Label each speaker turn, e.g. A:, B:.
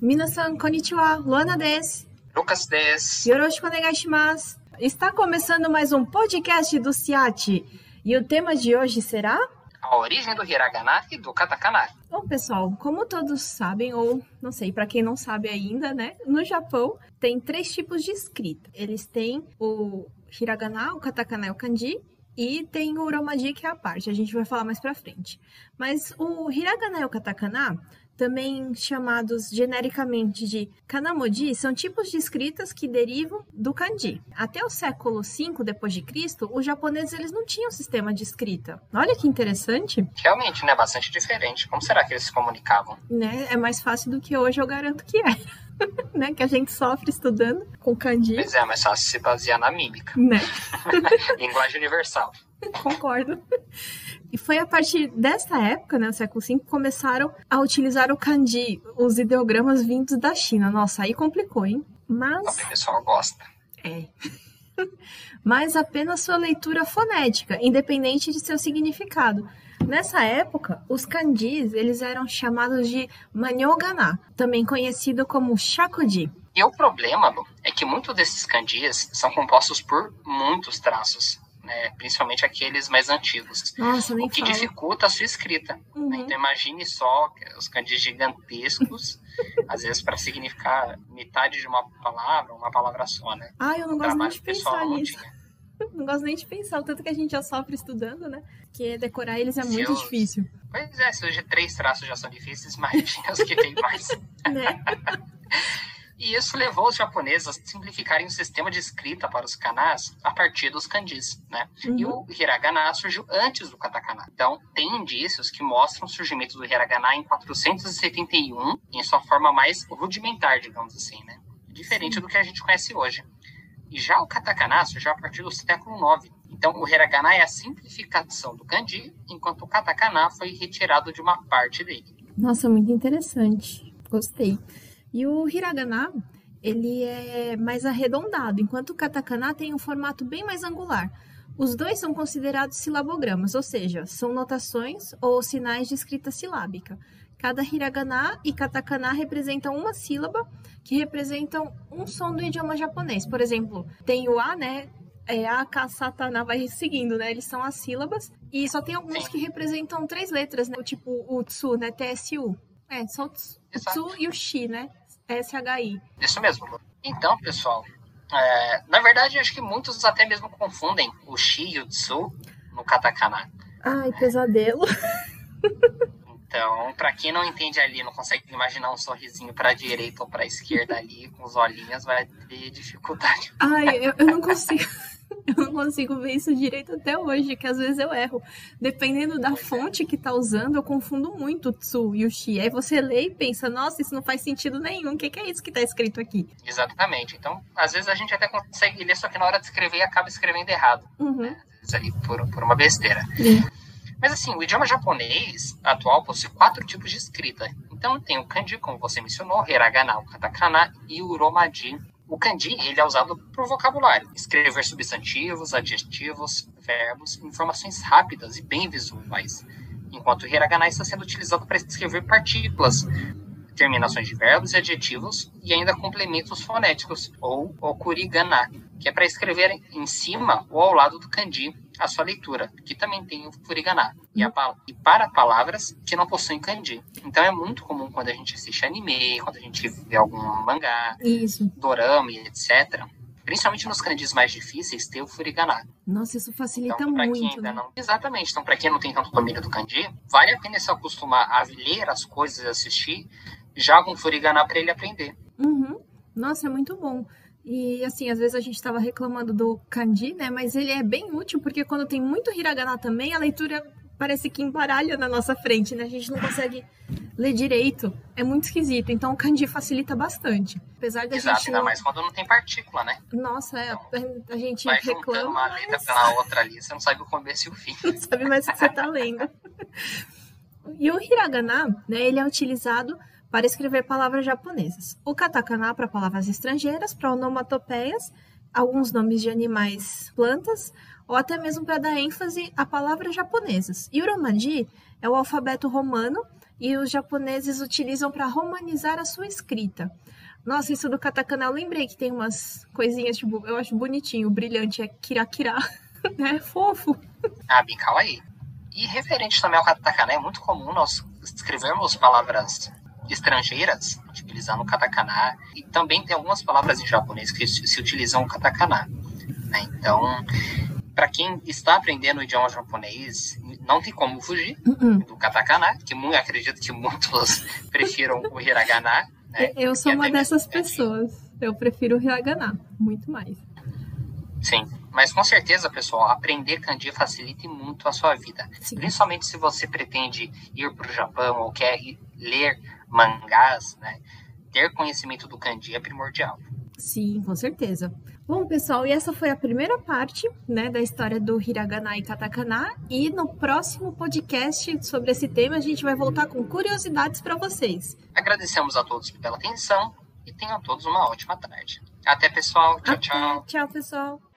A: Minasan konnichiwa, Luana des.
B: Lucas des.
A: Yoroshiku onegaishimasu. Está começando mais um podcast do Ciati. E o tema de hoje será?
B: A origem do hiragana e do katakana.
A: Bom, pessoal, como todos sabem, ou não sei, para quem não sabe ainda, né? No Japão tem três tipos de escrita. Eles têm o hiragana, o katakana e o kanji, e tem o uromaji que é a parte, a gente vai falar mais pra frente. Mas o hiragana e o katakana, também chamados genericamente de kanamoji, são tipos de escritas que derivam do kanji. Até o século V depois de Cristo, os japoneses eles não tinham sistema de escrita. Olha que interessante.
B: Realmente, né? Bastante diferente. Como será que eles se comunicavam?
A: Né? É mais fácil do que hoje, eu garanto que é. né? Que a gente sofre estudando com kanji.
B: Pois é, mas só se basear na mímica.
A: Né?
B: Linguagem universal.
A: Concordo. E foi a partir dessa época, né, no século V, que começaram a utilizar o kanji, os ideogramas vindos da China. Nossa, aí complicou, hein? Mas.
B: O pessoal gosta.
A: É. Mas apenas sua leitura fonética, independente de seu significado. Nessa época, os kanjis eles eram chamados de manyogana, também conhecido como shakuji.
B: E o problema, Lu, é que muitos desses kanjis são compostos por muitos traços né, principalmente aqueles mais antigos.
A: Nossa, nem
B: o que
A: fala.
B: dificulta a sua escrita. né?
A: Uhum.
B: Então imagine só os kanjis gigantescos, às vezes para significar metade de uma palavra, uma palavra só, né?
A: Ai, eu não
B: O
A: gosto nem de pensar
B: não
A: nisso.
B: tinha.
A: Não gosto nem de pensar o tanto que a gente já sofre estudando, né? Que decorar eles é muito
B: Seus-
A: difícil,
B: Pois é, se hoje três traços já são difíceis, imagine os que tem mais.
A: né?
B: E isso levou os japoneses a simplificarem o sistema de escrita para os kanás a partir dos kanjis, né? E
A: Uhum.
B: o hiragana surgiu antes do katakana. Então, tem indícios que mostram o surgimento do hiragana em 471, em sua forma mais rudimentar, digamos assim, né? Diferente do que a gente conhece hoje. E já o katakana surgiu a partir do século IX. Então, o hiragana é a simplificação do kanji, enquanto o katakana foi retirado de uma parte dele.
A: Nossa, muito interessante. Gostei. E o hiragana, ele é mais arredondado, enquanto o katakana tem um formato bem mais angular. Os dois são considerados silabogramas, ou seja, são notações ou sinais de escrita silábica. Cada hiragana e katakana representam uma sílaba que representam um som do idioma japonês. Por exemplo, tem o A, né? É A, K, Satana, vai seguindo, né? Eles são as sílabas. E só tem alguns que representam três letras, né? Tipo o Tsu, né? TSU. É, só o Tsu, e o Shi, né? SHI.
B: Isso mesmo. Então, pessoal, é, na verdade, acho que muitos até mesmo confundem o Shi e o Tsu no katakana.
A: Ai, pesadelo.
B: Então, para quem não entende ali, não consegue imaginar um sorrisinho para direita ou para esquerda ali, com os olhinhos, vai ter dificuldade.
A: Ai, eu, eu não consigo. Eu não consigo ver isso direito até hoje, que às vezes eu erro. Dependendo da fonte que tá usando, eu confundo muito o Tsu e o Shi. Aí você lê e pensa, nossa, isso não faz sentido nenhum. O que, que é isso que tá escrito aqui?
B: Exatamente. Então, às vezes a gente até consegue ler, só que na hora de escrever acaba escrevendo errado.
A: Uhum.
B: Às vezes ali por, por uma besteira.
A: É.
B: Mas assim, o idioma japonês atual possui quatro tipos de escrita. Então tem o kanji, como você mencionou, hiragana, o katakana e o uromaji. O kanji ele é usado por vocabulário, escrever substantivos, adjetivos, verbos, informações rápidas e bem visuais. Enquanto o hiragana está sendo utilizado para escrever partículas, terminações de verbos e adjetivos e ainda complementos fonéticos, ou okurigana, que é para escrever em cima ou ao lado do kanji a sua leitura, que também tem o furigana, e, a e para palavras que não possuem kanji. Então é muito comum quando a gente assiste anime, quando a gente vê algum mangá,
A: Isso.
B: dorama etc., principalmente nos kanjis mais difíceis, ter o furigana.
A: Nossa, isso facilita
B: Então,
A: muito. né?
B: não. Exatamente. Então, para quem não tem tanto domínio do kanji, vale a pena se acostumar a ler as coisas e assistir, joga um furigana para ele aprender.
A: Uhum. Nossa, é muito bom. E assim, às vezes a gente estava reclamando do kanji, né? Mas ele é bem útil porque quando tem muito hiragana também, a leitura parece que embaralha na nossa frente, né? A gente não consegue ler direito. É muito esquisito. Então o kanji facilita bastante. Apesar da
B: Exato,
A: gente
B: ainda
A: não...
B: mais quando não tem partícula, né?
A: Nossa, é, a gente
B: Vai
A: reclama,
B: uma letra
A: mas
B: pela outra ali, você não sabe o começo e o fim.
A: não sabe mais o que você tá lendo. E o hiragana, né, ele é utilizado para escrever palavras japonesas. O katakana para palavras estrangeiras, para onomatopeias, alguns nomes de animais, plantas, ou até mesmo para dar ênfase a palavras japonesas. E o romaji é o alfabeto romano e os japoneses utilizam para romanizar a sua escrita. Nossa, isso do katakana, eu lembrei que tem umas coisinhas, tipo, eu acho bonitinho, brilhante, é kirakira, né? Fofo.
B: Ah, bem kawaii. E referente também ao katakana, é muito comum nós escrevermos palavras estrangeiras utilizando o katakana e também tem algumas palavras em japonês que se utilizam o katakana. Né? Então, para quem está aprendendo o idioma japonês, não tem como fugir uh -uh. do katakana, que acredito que muitos prefiram o hiragana. Né?
A: Eu sou uma dessas pessoas. Eu prefiro o hiragana, muito mais.
B: Sim, mas com certeza, pessoal, aprender kanji facilita muito a sua vida. Sim. Principalmente se você pretende ir para o Japão ou quer ler mangás, né? Ter conhecimento do kanji é primordial.
A: Sim, com certeza. Bom, pessoal, e essa foi a primeira parte, né, da história do hiragana e katakana. E no próximo podcast sobre esse tema a gente vai voltar com curiosidades para vocês.
B: Agradecemos a todos pela atenção e tenham todos uma ótima tarde. Até, pessoal. Tchau, Até. tchau.
A: Tchau, pessoal.